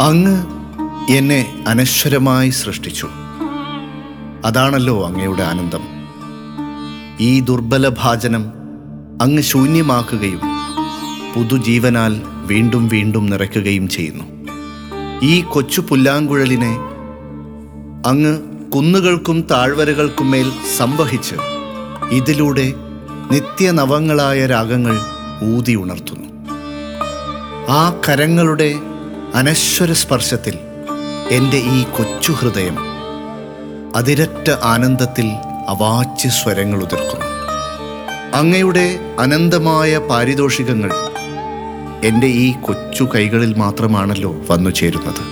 അങ്ങ് എന്നെ അനശ്വരമായി സൃഷ്ടിച്ചു. അതാണല്ലോ അങ്ങയുടെ ആനന്ദം. ഈ ദുർബല ഭാജനം അങ്ങ് ശൂന്യമാക്കുകയും പുതുജീവനാൽ വീണ്ടും വീണ്ടും നിറയ്ക്കുകയും ചെയ്യുന്നു. ഈ കൊച്ചു പുല്ലാങ്കുഴലിനെ അങ്ങ് കുന്നുകൾക്കും താഴ്വരകൾക്കും മേൽ സംവഹിച്ച് ഇതിലൂടെ നിത്യനവങ്ങളായ രാഗങ്ങൾ ഊതി ഉണർത്തുന്നു. ആ കരങ്ങളുടെ അനശ്വര സ്പർശത്തിൽ എന്റെ ഈ കൊച്ചു ഹൃദയം അതിരറ്റ ആനന്ദത്തിൽ അവാച്യ സ്വരങ്ങൾ ഉതിർക്കുന്നു. അങ്ങയുടെ അനന്തമായ പാരിതോഷികങ്ങൾ എന്റെ ഈ കൊച്ചു കൈകളിൽ മാത്രമാണല്ലോ വന്നു ചേരുന്നത്.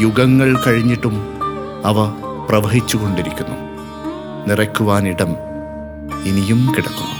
യുഗങ്ങൾ കഴിഞ്ഞിട്ടും അവ പ്രവഹിച്ചുകൊണ്ടിരിക്കുന്നു. നിറയ്ക്കുവാനിടം ഇനിയും കിടക്കുന്നു.